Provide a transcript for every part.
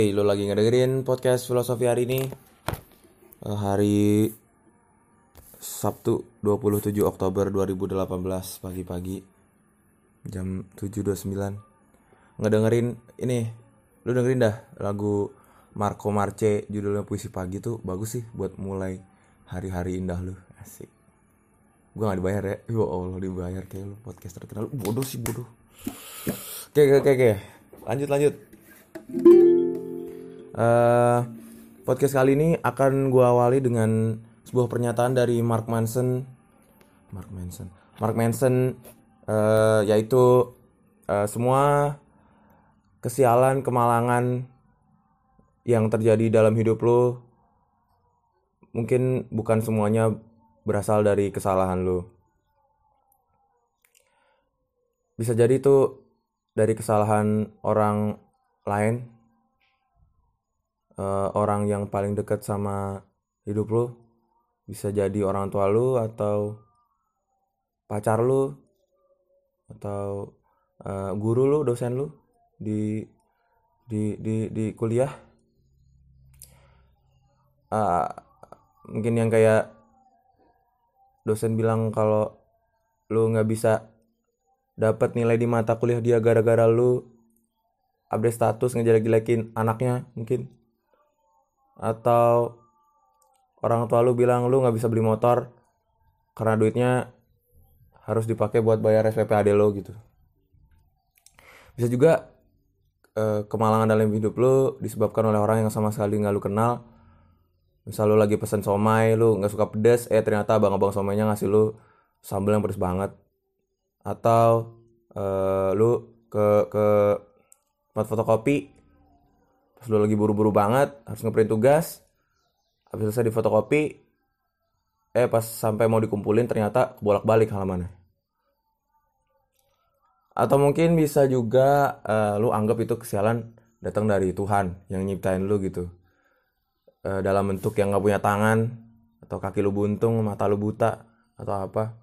Hey, lo lagi ngedengerin podcast filosofi hari ini. Eh, Hari Sabtu 27 Oktober 2018 pagi-pagi Jam 7.29 Ngedengerin ini Lu dengerin dah lagu Marco Marce judulnya Puisi Pagi tuh bagus sih buat mulai hari-hari indah lu. Asik. Gue gak dibayar ya. Ya Allah dibayar kayak lu podcast terkenal. Bodoh sih bodoh. Oke oke oke. Lanjut lanjut Eh, podcast kali ini akan gua awali dengan sebuah pernyataan dari Mark Manson. Mark Manson. Mark Manson eh, yaitu eh, semua kesialan, kemalangan yang terjadi dalam hidup lo mungkin bukan semuanya berasal dari kesalahan lo. Bisa jadi itu dari kesalahan orang lain eh, orang yang paling dekat sama hidup lu? Bisa jadi orang tua lu atau pacar lu? Atau eh, guru lu dosen lu di di di di kuliah? Ah, mungkin yang kayak dosen bilang kalau lu nggak bisa dapat nilai di mata kuliah dia gara-gara lu update status ngejelek-jelekin anaknya mungkin atau orang tua lu bilang lu nggak bisa beli motor karena duitnya harus dipakai buat bayar SPP lo gitu. Bisa juga eh, kemalangan dalam hidup lu disebabkan oleh orang yang sama sekali nggak lu kenal. Misal lu lagi pesen somai lu nggak suka pedas eh ternyata abang-abang somainya ngasih lu sambal yang pedes banget. Atau eh, lu ke ke tempat fotokopi pas lu lagi buru-buru banget harus ngeprint tugas. Habis selesai di fotokopi eh pas sampai mau dikumpulin ternyata kebolak-balik halamannya. Atau mungkin bisa juga eh, lu anggap itu kesialan datang dari Tuhan yang nyiptain lu gitu. Eh, dalam bentuk yang nggak punya tangan atau kaki lu buntung mata lu buta atau apa.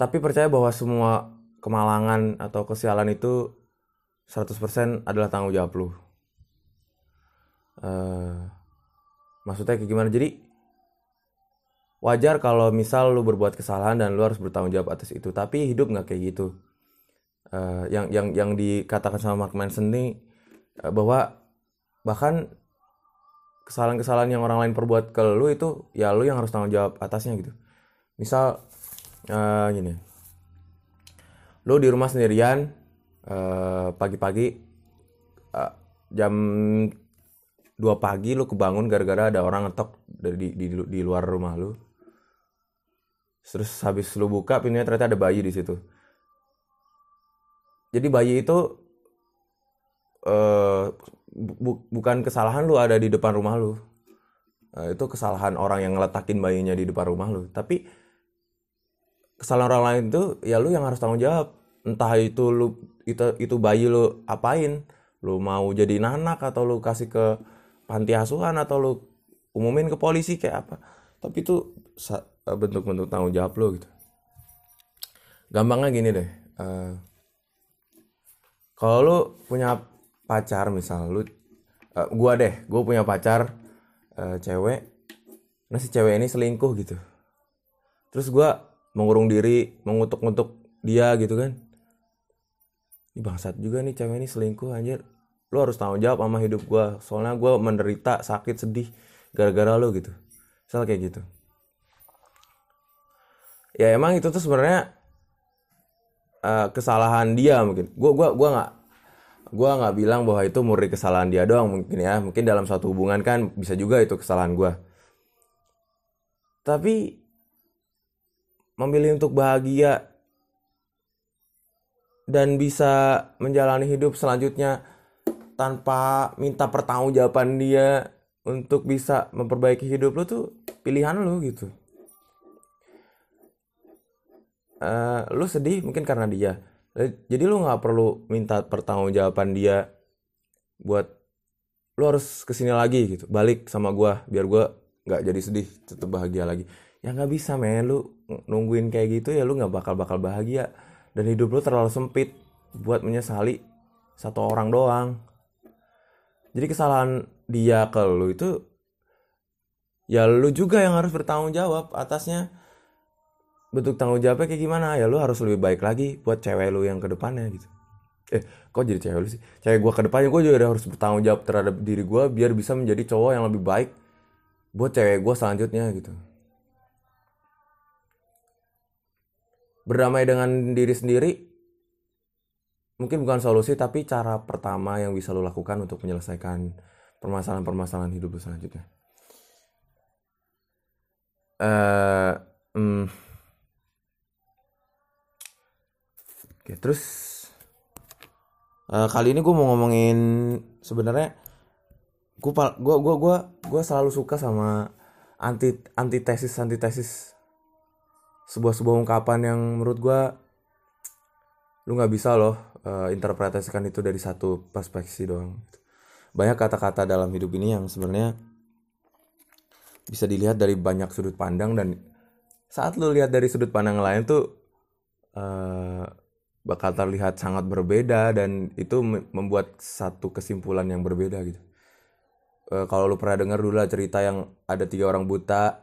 Tapi percaya bahwa semua kemalangan atau kesialan itu 100% adalah tanggung jawab lu. Eh, maksudnya kayak gimana? Jadi wajar kalau misal lu berbuat kesalahan dan lu harus bertanggung jawab atas itu. Tapi hidup nggak kayak gitu. Eh, yang yang yang dikatakan sama Mark Manson nih eh, bahwa bahkan kesalahan-kesalahan yang orang lain perbuat ke lu itu ya lu yang harus tanggung jawab atasnya gitu. Misal eh, gini, lu di rumah sendirian eh, pagi-pagi eh, jam 2 pagi lu kebangun gara-gara ada orang ngetok dari di, di, di luar rumah lu. Terus habis lu buka pintunya ternyata ada bayi di situ. Jadi bayi itu eh bu- bu- bukan kesalahan lu ada di depan rumah lu. Eh, itu kesalahan orang yang ngeletakin bayinya di depan rumah lu. Tapi kesalahan orang lain itu ya lu yang harus tanggung jawab. Entah itu lu itu itu bayi lu apain? Lu mau jadi anak atau lu kasih ke panti asuhan atau lu umumin ke polisi kayak apa? Tapi itu sa- bentuk-bentuk tanggung jawab lu gitu. Gampangnya gini deh. eh, kalau lu punya pacar misal lu eh, gua deh, gua punya pacar eh, cewek. Nah si cewek ini selingkuh gitu. Terus gua mengurung diri, mengutuk-ngutuk dia gitu kan. Ini bangsat juga nih cewek ini selingkuh anjir. Lu harus tanggung jawab sama hidup gua. Soalnya gua menderita, sakit, sedih gara-gara lu gitu. Misal kayak gitu. Ya emang itu tuh sebenarnya eh, kesalahan dia mungkin. Gua gua gua nggak gua nggak bilang bahwa itu murni kesalahan dia doang mungkin ya. Mungkin dalam suatu hubungan kan bisa juga itu kesalahan gua. Tapi memilih untuk bahagia dan bisa menjalani hidup selanjutnya tanpa minta pertanggungjawaban dia untuk bisa memperbaiki hidup lu tuh pilihan lu gitu. Eh, lu sedih mungkin karena dia. Jadi lu nggak perlu minta pertanggungjawaban dia buat lu harus ke sini lagi gitu, balik sama gua biar gua nggak jadi sedih, tetap bahagia lagi. Ya nggak bisa men, lu nungguin kayak gitu ya lu nggak bakal bakal bahagia dan hidup lu terlalu sempit buat menyesali satu orang doang. Jadi kesalahan dia ke lu itu ya lu juga yang harus bertanggung jawab atasnya. Bentuk tanggung jawabnya kayak gimana? Ya lu harus lebih baik lagi buat cewek lu yang ke depannya gitu. Eh kok jadi cewek lu sih? Cewek gue ke depannya gue juga harus bertanggung jawab terhadap diri gue biar bisa menjadi cowok yang lebih baik buat cewek gue selanjutnya gitu berdamai dengan diri sendiri mungkin bukan solusi tapi cara pertama yang bisa lo lakukan untuk menyelesaikan permasalahan-permasalahan hidup lo selanjutnya. Uh, hmm. Oke, terus uh, kali ini gue mau ngomongin sebenarnya gue gue gue gue gue selalu suka sama anti antitesis antitesis sebuah sebuah ungkapan yang menurut gue lu nggak bisa loh uh, interpretasikan itu dari satu perspektif doang banyak kata-kata dalam hidup ini yang sebenarnya bisa dilihat dari banyak sudut pandang dan saat lu lihat dari sudut pandang lain tuh uh, bakal terlihat sangat berbeda dan itu membuat satu kesimpulan yang berbeda gitu. Uh, kalau lu pernah dengar dulu lah cerita yang ada tiga orang buta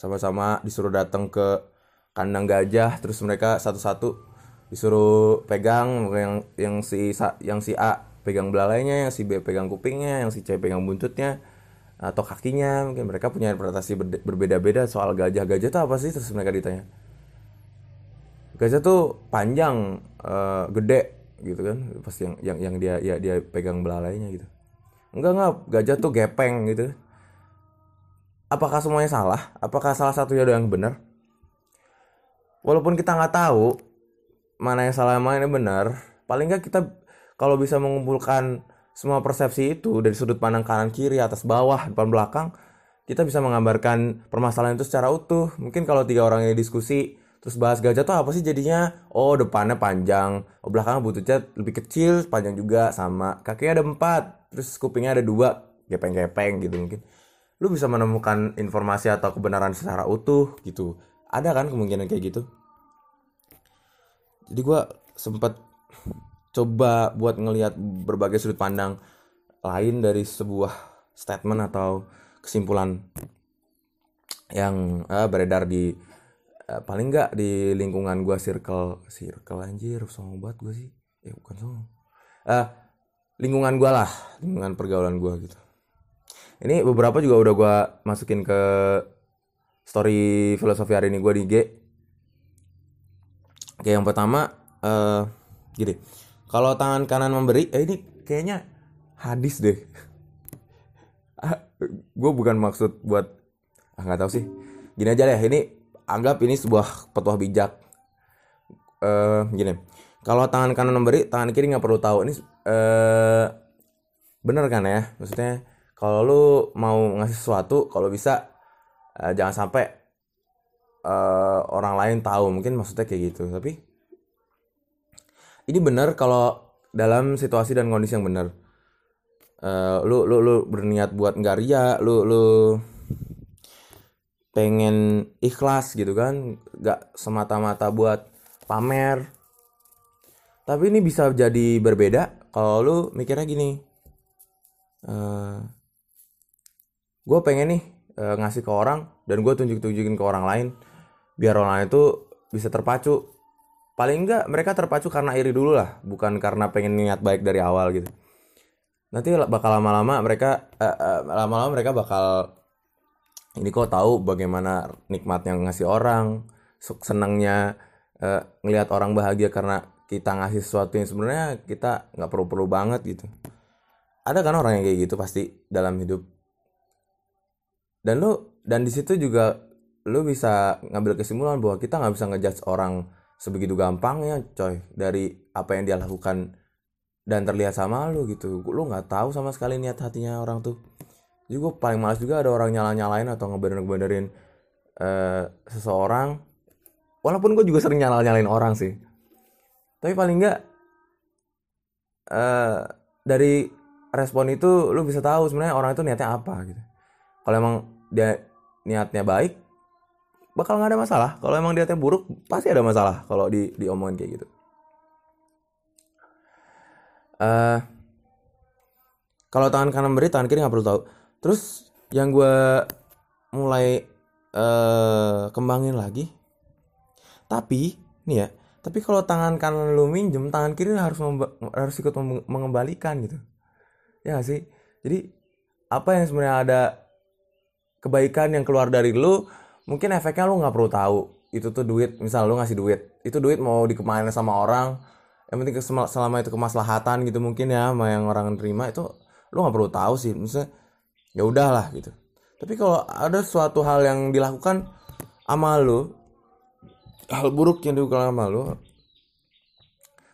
sama-sama disuruh datang ke kandang gajah terus mereka satu-satu disuruh pegang yang yang si yang si A pegang belalainya yang si B pegang kupingnya yang si C pegang buntutnya atau kakinya. Mungkin mereka punya interpretasi berbeda-beda soal gajah-gajah itu apa sih? Terus mereka ditanya. Gajah tuh panjang uh, gede gitu kan. Pasti yang yang yang dia ya dia pegang belalainya gitu. Enggak enggak. Gajah tuh gepeng gitu. Apakah semuanya salah? Apakah salah satunya ada yang benar? Walaupun kita nggak tahu mana yang salah mana yang benar, paling nggak kita kalau bisa mengumpulkan semua persepsi itu dari sudut pandang kanan kiri atas bawah depan belakang kita bisa menggambarkan permasalahan itu secara utuh. Mungkin kalau tiga orang ini diskusi terus bahas gajah tuh apa sih jadinya? Oh depannya panjang oh belakangnya butuhnya lebih kecil panjang juga sama. Kakinya ada empat terus kupingnya ada dua gepeng-gepeng gitu mungkin. Lu bisa menemukan informasi atau kebenaran secara utuh gitu ada kan kemungkinan kayak gitu? Jadi gue sempat coba buat ngelihat berbagai sudut pandang lain dari sebuah statement atau kesimpulan yang uh, beredar di uh, paling nggak di lingkungan gue circle circle anjir sama buat gue sih. Eh bukan sama uh, lingkungan gue lah lingkungan pergaulan gue gitu. Ini beberapa juga udah gue masukin ke story filosofi hari ini gue di IG oke yang pertama uh, gini. Kalau tangan kanan memberi eh ini kayaknya hadis deh. Ah, gue bukan maksud buat ah nggak tahu sih. Gini aja deh ini anggap ini sebuah petuah bijak. Uh, gini. Kalau tangan kanan memberi tangan kiri nggak perlu tahu. Ini uh, bener kan ya? Maksudnya kalau lu mau ngasih sesuatu kalau bisa uh, jangan sampai uh, orang lain tahu mungkin maksudnya kayak gitu. Tapi ini benar kalau dalam situasi dan kondisi yang benar. Uh, lu lu lu berniat buat nggak ria lu lu pengen ikhlas gitu kan nggak semata-mata buat pamer. Tapi ini bisa jadi berbeda kalau lu mikirnya gini. Uh, gue pengen nih uh, ngasih ke orang dan gue tunjuk-tunjukin ke orang lain biar orang lain itu bisa terpacu. Paling enggak mereka terpacu karena iri dulu lah bukan karena pengen niat baik dari awal gitu. Nanti bakal lama-lama mereka uh, uh, lama-lama mereka bakal ini kok tahu bagaimana nikmatnya ngasih orang senangnya uh, ngelihat orang bahagia karena kita ngasih sesuatu yang sebenarnya kita nggak perlu-perlu banget gitu. Ada kan orang yang kayak gitu pasti dalam hidup dan lu dan di situ juga lu bisa ngambil kesimpulan bahwa kita nggak bisa ngejudge orang sebegitu gampangnya coy dari apa yang dia lakukan dan terlihat sama lu gitu. Lu nggak tahu sama sekali niat hatinya orang tuh. Juga paling males juga ada orang nyala nyalain atau ngebenerin ngebenerin uh, seseorang. Walaupun gue juga sering nyala nyalain orang sih. Tapi paling nggak uh, dari respon itu lu bisa tahu sebenarnya orang itu niatnya apa gitu kalau emang dia niatnya baik bakal nggak ada masalah. Kalau emang niatnya buruk pasti ada masalah kalau di diomongin kayak gitu. Uh, kalau tangan kanan beri tangan kiri nggak perlu tahu. Terus yang gue mulai uh, kembangin lagi tapi nih ya tapi kalau tangan kanan lu minjem tangan kiri harus harus ikut mengembalikan gitu. Ya gak sih? Jadi apa yang sebenarnya ada kebaikan yang keluar dari lu mungkin efeknya lu nggak perlu tahu. Itu tuh duit misal lu ngasih duit. Itu duit mau dikemarin sama orang. Yang penting selama itu kemaslahatan gitu mungkin ya sama yang orang terima itu lu nggak perlu tahu sih. Misalnya ya udahlah gitu. Tapi kalau ada suatu hal yang dilakukan sama lu hal buruk yang dilakukan sama lu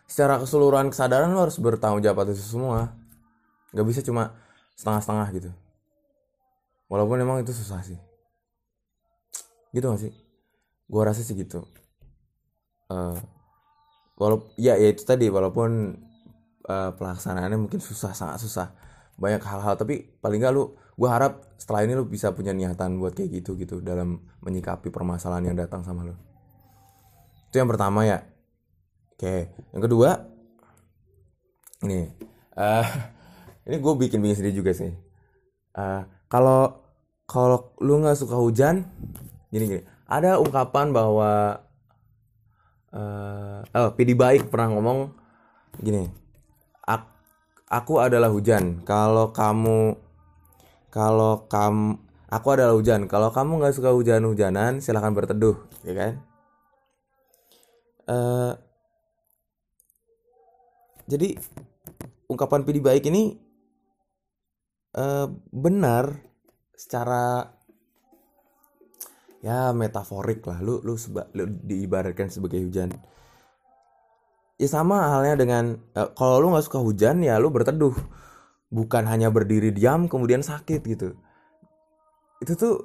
secara keseluruhan kesadaran lu harus bertanggung jawab atas itu semua. Nggak bisa cuma setengah-setengah gitu walaupun emang itu susah sih. Gitu gak sih? Gue rasa sih gitu. Uh, walaupun ya, ya itu tadi walaupun uh, pelaksanaannya mungkin susah sangat susah. Banyak hal-hal tapi paling gak lu gue harap setelah ini lu bisa punya niatan buat kayak gitu gitu dalam menyikapi permasalahan yang datang sama lu. Itu yang pertama ya. Oke yang kedua ini uh, ini gue bikin bikin sendiri juga sih. Uh, kalau kalau lu nggak suka hujan gini gini. Ada ungkapan bahwa uh, oh Pidi baik pernah ngomong gini aku adalah hujan. Kalau kamu kalau kamu aku adalah hujan. Kalau kamu nggak suka hujan-hujanan silahkan berteduh ya kan? Uh, jadi ungkapan Pidi baik ini uh, benar secara ya metaforik lah. Lu lu, seba, lu diibaratkan sebagai hujan. Ya sama halnya dengan uh, kalau lu nggak suka hujan ya lu berteduh. Bukan hanya berdiri diam kemudian sakit gitu. Itu tuh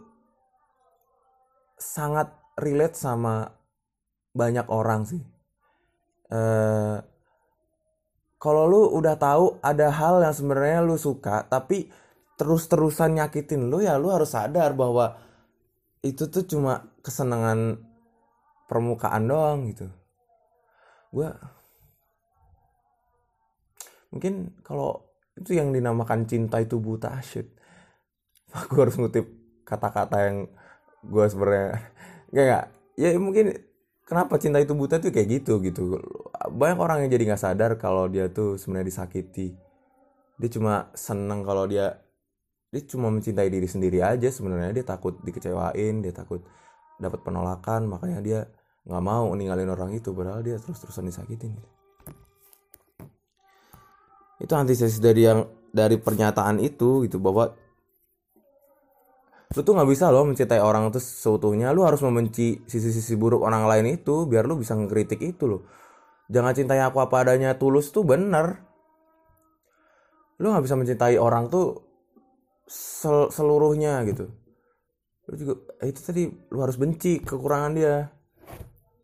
sangat relate sama banyak orang sih. Uh, kalau lu udah tahu ada hal yang sebenarnya lu suka tapi terus-terusan nyakitin lu ya lu harus sadar bahwa itu tuh cuma kesenangan permukaan doang gitu. Gue mungkin kalau itu yang dinamakan cinta itu buta shit. Gue harus ngutip kata-kata yang gue sebenarnya. Gak gak ya mungkin kenapa cinta itu buta tuh kayak gitu gitu. Banyak orang yang jadi nggak sadar kalau dia tuh sebenarnya disakiti. Dia cuma seneng kalau dia dia cuma mencintai diri sendiri aja sebenarnya. Dia takut dikecewain dia takut dapat penolakan. Makanya dia nggak mau ninggalin orang itu. Padahal dia terus terusan disakitin itu antithesis dari yang dari pernyataan itu gitu bahwa lu tuh nggak bisa loh mencintai orang itu seutuhnya. Lu harus membenci sisi-sisi buruk orang lain itu biar lu bisa ngekritik itu loh. Jangan cintai aku apa adanya tulus tuh bener. Lu nggak bisa mencintai orang tuh sel seluruhnya gitu. Lu juga eh, itu tadi lu harus benci kekurangan dia.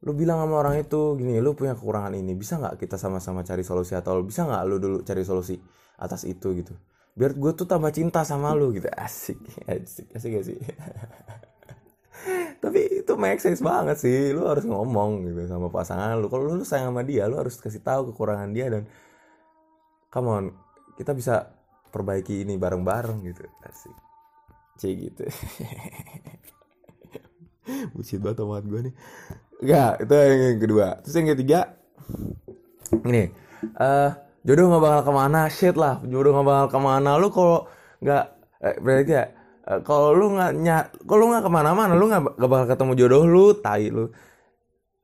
Lu bilang sama orang itu gini lu punya kekurangan ini bisa nggak kita sama-sama cari solusi atau bisa nggak lu dulu cari solusi atas itu gitu. Biar gue tuh tambah cinta sama lu gitu. Asik asik asik gak sih? Tapi itu make sense banget sih lu harus ngomong gitu sama pasangan lu. Kalau lu sayang sama dia lu harus kasih tahu kekurangan dia dan come on kita bisa perbaiki ini bareng-bareng gitu. Asik. Cie gitu. Bucin banget omongan gue nih. Enggak, itu yang kedua. Terus yang ketiga ini. Uh, jodoh nggak bakal ke mana? Shit lah jodoh nggak bakal ke mana. Lu kalau nggak eh, berarti ya uh, kalau lu nggak nyat kalau lu nggak ke mana-mana lu nggak bakal ketemu jodoh lu tai lu.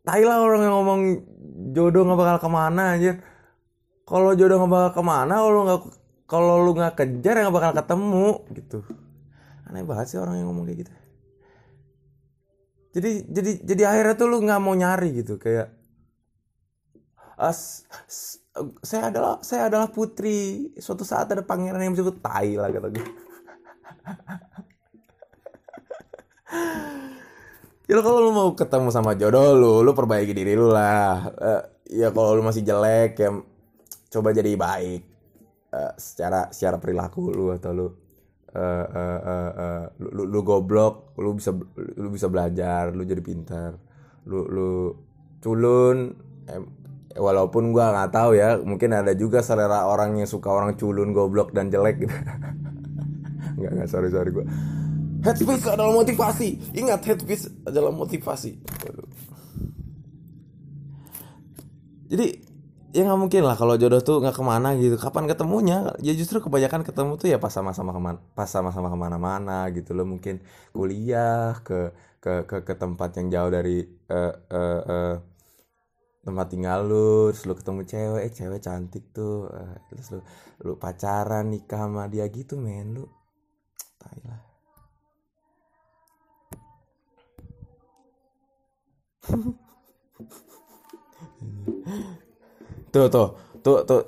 Tai lah orang yang ngomong jodoh nggak bakal ke mana aja kalau jodoh nggak bakal ke mana kalau nggak kalau lu nggak kejar ya nggak bakal ketemu gitu. Aneh banget sih orang yang ngomong kayak gitu. Jadi jadi jadi akhirnya tuh lu nggak mau nyari gitu kayak as saya adalah saya adalah putri suatu saat ada pangeran yang disebut tai lah kata gue ya kalau lu mau ketemu sama jodoh lu lu perbaiki diri lu lah. Uh, ya kalau lu masih jelek ya coba jadi baik uh, secara secara perilaku lu atau lu uh, uh, uh, uh, lu, lu, lu goblok lu bisa lu bisa belajar lu jadi pintar lu lu culun em, walaupun gua nggak tahu ya mungkin ada juga selera orang yang suka orang culun goblok dan jelek gitu. Nggak nggak sorry sorry gua. Headspace adalah motivasi. Ingat headspace adalah motivasi. Jadi ya nggak mungkin lah kalau jodoh tuh nggak ke mana gitu. Kapan ketemunya? Ya justru kebanyakan ketemu tuh ya pas sama-sama ke mana pas sama-sama ke mana-mana gitu loh. Mungkin kuliah ke ke ke, ke tempat yang jauh dari uh, uh, uh, tempat tinggal lu terus lu ketemu cewek eh cewek cantik tuh uh, terus lu lu pacaran nikah sama dia gitu men lu. Tai tuh tuh tuh tuh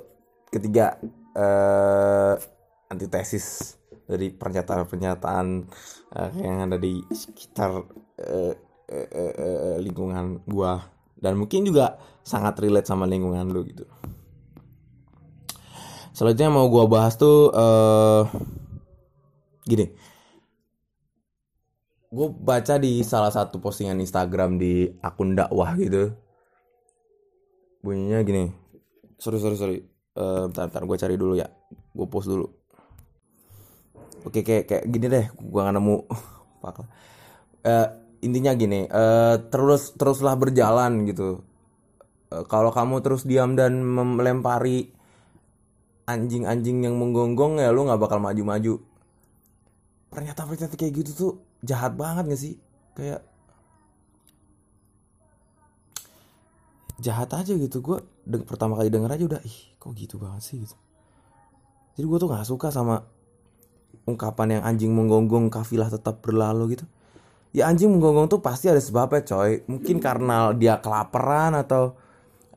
ketiga uh, antitesis dari pernyataan-pernyataan uh, yang ada di sekitar uh, uh, uh, uh, lingkungan gua dan mungkin juga sangat relate sama lingkungan lu gitu. Selanjutnya mau gua bahas tuh uh, gini. Gue baca di salah satu postingan Instagram di akun dakwah gitu. Bunyinya gini sorry sorry sorry. Uh, bentar bentar. Gue cari dulu ya. Gue post dulu. Oke kayak kayak gini deh. Gue nggak nemu. Uh, intinya gini. Uh, terus teruslah berjalan gitu. Uh, kalau kamu terus diam dan melempari anjing-anjing yang menggonggong ya lu nggak bakal maju-maju. Pernyataan-pernyataan kayak gitu tuh jahat banget gak sih? Kayak jahat aja gitu. Gue pertama kali denger aja udah ih kok gitu banget sih? Gitu. Jadi gue tuh nggak suka sama ungkapan yang anjing menggonggong kafilah tetap berlalu gitu. Ya anjing menggonggong tuh pasti ada sebabnya coy. Mungkin karena dia kelaparan atau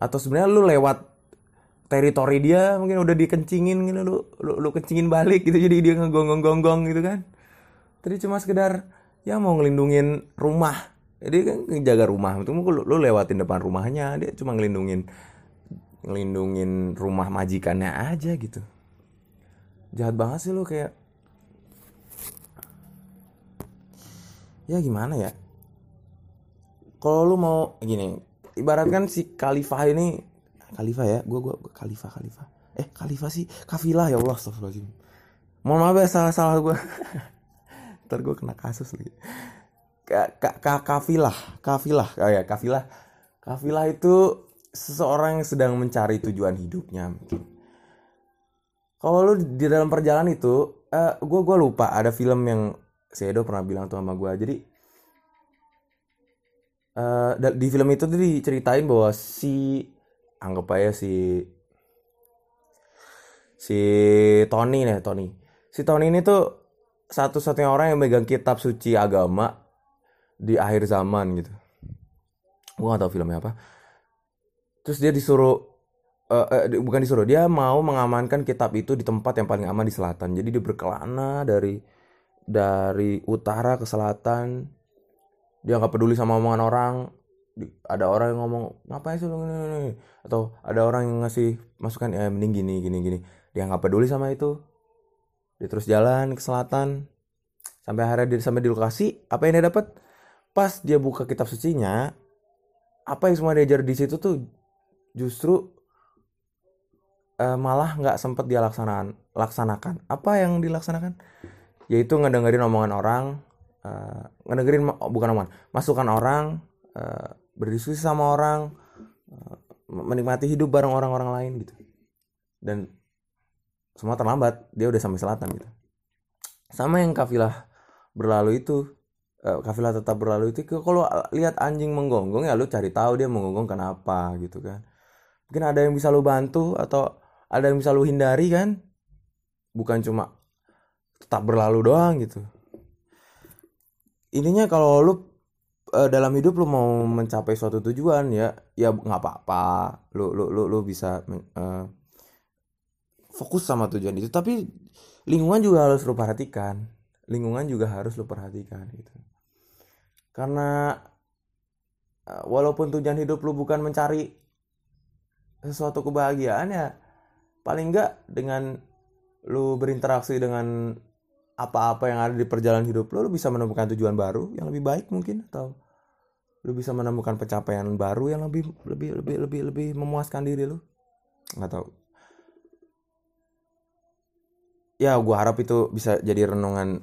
atau sebenarnya lu lewat teritori dia mungkin udah dikencingin gitu lu lu, lu kencingin balik gitu jadi dia ngegonggong-gonggong gitu kan. Tadi cuma sekedar ya mau ngelindungin rumah jadi kan jaga rumah. Itu lu, lu lewatin depan rumahnya. Dia cuma ngelindungin ngelindungin rumah majikannya aja gitu. Jahat banget sih lu kayak ya gimana ya? Kalau lu mau gini ibaratkan si Khalifah ini Khalifah ya? Gue gue Khalifah Khalifah eh Khalifah sih? Kafilah ya Allah astagfirullahaladzim. Mohon maaf ya salah salah gue ntar gue kena kasus lagi kafilah kafilah oh ya kafilah. Kafilah itu seseorang yang sedang mencari tujuan hidupnya. Kalau lu di dalam perjalanan itu uh, eh, gue gua lupa ada film yang si Edo pernah bilang tuh sama gue jadi uh, di film itu tuh diceritain bahwa si anggap aja si si Tony nih Tony. Si Tony ini tuh satu-satunya orang yang megang kitab suci agama di akhir zaman gitu. Gue gak tau filmnya apa. Terus dia disuruh uh, uh, bukan disuruh dia mau mengamankan kitab itu di tempat yang paling aman di selatan. Jadi dia berkelana dari dari utara ke selatan. Dia nggak peduli sama omongan orang. Ada orang yang ngomong ngapain sih lu ini atau ada orang yang ngasih masukan ya mending gini gini gini. Dia nggak peduli sama itu. Dia terus jalan ke selatan. Sampai akhirnya dia sampai di lokasi apa yang dia dapat pas dia buka kitab sucinya apa yang semua diajar di situ tuh justru uh, malah nggak sempet dia laksanakan laksanakan. Apa yang dilaksanakan? Yaitu ngedengerin omongan orang uh, ngedengerin bukan omongan masukan orang uh, berdiskusi sama orang uh, menikmati hidup bareng orang-orang lain gitu. Dan semua terlambat dia udah sampai selatan gitu. Sama yang kafilah berlalu itu kafilah tetap berlalu. Itu kalau lihat anjing menggonggong ya lu cari tahu dia menggonggong kenapa gitu kan. Mungkin ada yang bisa lu bantu atau ada yang bisa lu hindari kan? Bukan cuma tetap berlalu doang gitu. Intinya kalau lu uh, dalam hidup lu mau mencapai suatu tujuan ya ya nggak apa-apa. Lu lu lu lu bisa uh, fokus sama tujuan itu. Tapi lingkungan juga harus lu perhatikan. Lingkungan juga harus lu perhatikan gitu karena eh, walaupun tujuan hidup lu bukan mencari sesuatu kebahagiaan ya paling enggak dengan lu berinteraksi dengan apa-apa yang ada di perjalanan hidup lu, lu bisa menemukan tujuan baru yang lebih baik mungkin atau lu bisa menemukan pencapaian baru yang lebih lebih lebih lebih lebih memuaskan diri lu. Nggak tahu. Ya gue harap itu bisa jadi renungan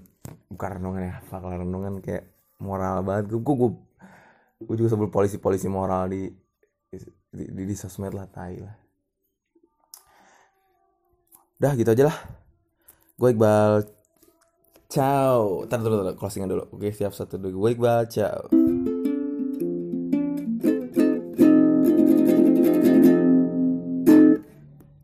bukan renungan ya fakta renungan kayak moral banget. Gue gue gue juga sebelum polisi-polisi moral di di, di, di sosmed lah tai lah. Dah gitu aja lah. Gue Iqbal ciao. Ntar dulu, dulu closingan dulu. Oke siap satu dua gue Iqbal ciao